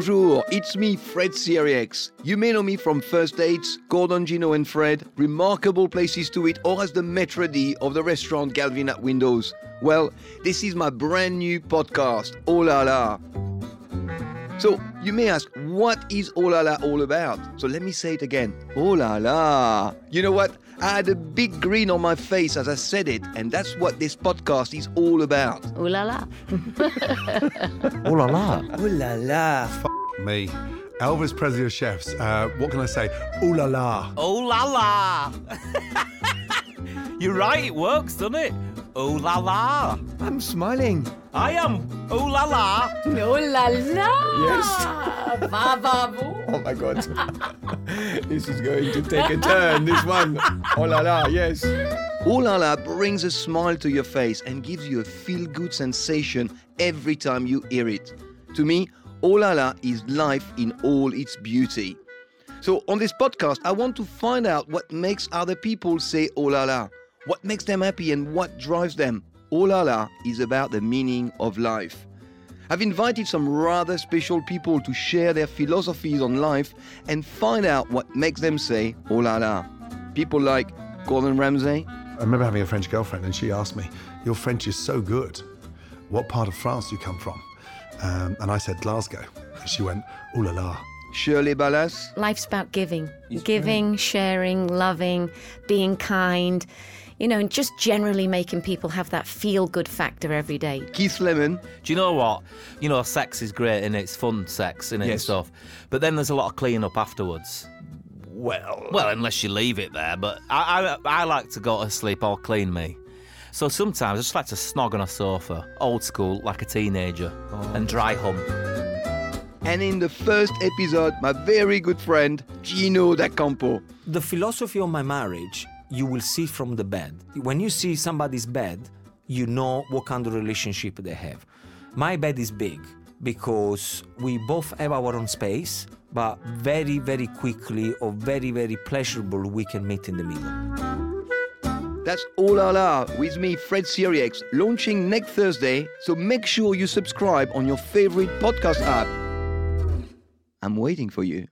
Bonjour, it's me, Fred Sirieix. You may know me from First Dates, Gordon, Gino, and Fred, Remarkable Places to Eat, or as the maitre d' of the restaurant Galvin at Windows. Well, this is my brand new podcast, Oh La La. So, you may ask, what is Oh La La all about? So, let me say it again Oh La La. You know what? I had a big grin on my face as I said it, and that's what this podcast is all about. Ooh la la. Oh la la. Ooh la la. Me. Elvis Presley of Chefs. Uh, what can I say? Ooh la la. Oh la la. You're right, it works, doesn't it? Oh la la. I'm smiling. I am. Oh la la. Ooh la la. Yes. Va va. Oh my god. this is going to take a turn, this one. Oh la la, yes. Oh La La brings a smile to your face and gives you a feel good sensation every time you hear it. To me, Oh La La is life in all its beauty. So, on this podcast, I want to find out what makes other people say Oh La La, what makes them happy, and what drives them. Oh La La is about the meaning of life. I've invited some rather special people to share their philosophies on life and find out what makes them say Oh La La. People like Gordon Ramsay, I remember having a French girlfriend and she asked me, Your French is so good. What part of France do you come from? Um, and I said, Glasgow. And she went, Ooh la la. Shirley Ballas, Life's about giving. giving, sharing, loving, being kind, you know, and just generally making people have that feel good factor every day. Keith Lemon, Do you know what? You know, sex is great and it's fun sex and Yes. stuff. But then there's a lot of clean up afterwards. Well, Well, unless you leave it there. But I, I, I like to go to sleep all clean me. So sometimes I just like to snog on a sofa, old school, like a teenager, oh. and dry hump. and in the first episode, my very good friend Gino D'Acampo. The philosophy of my marriage, you will see from the bed. When you see somebody's bed, you know what kind of relationship they have. My bed is big because we both have our own space, but very, very quickly or very, very pleasurable, we can meet in the middle. That's All La with me, Fred Sirieix, launching next Thursday. So make sure you subscribe on your favorite podcast app. I'm waiting for you.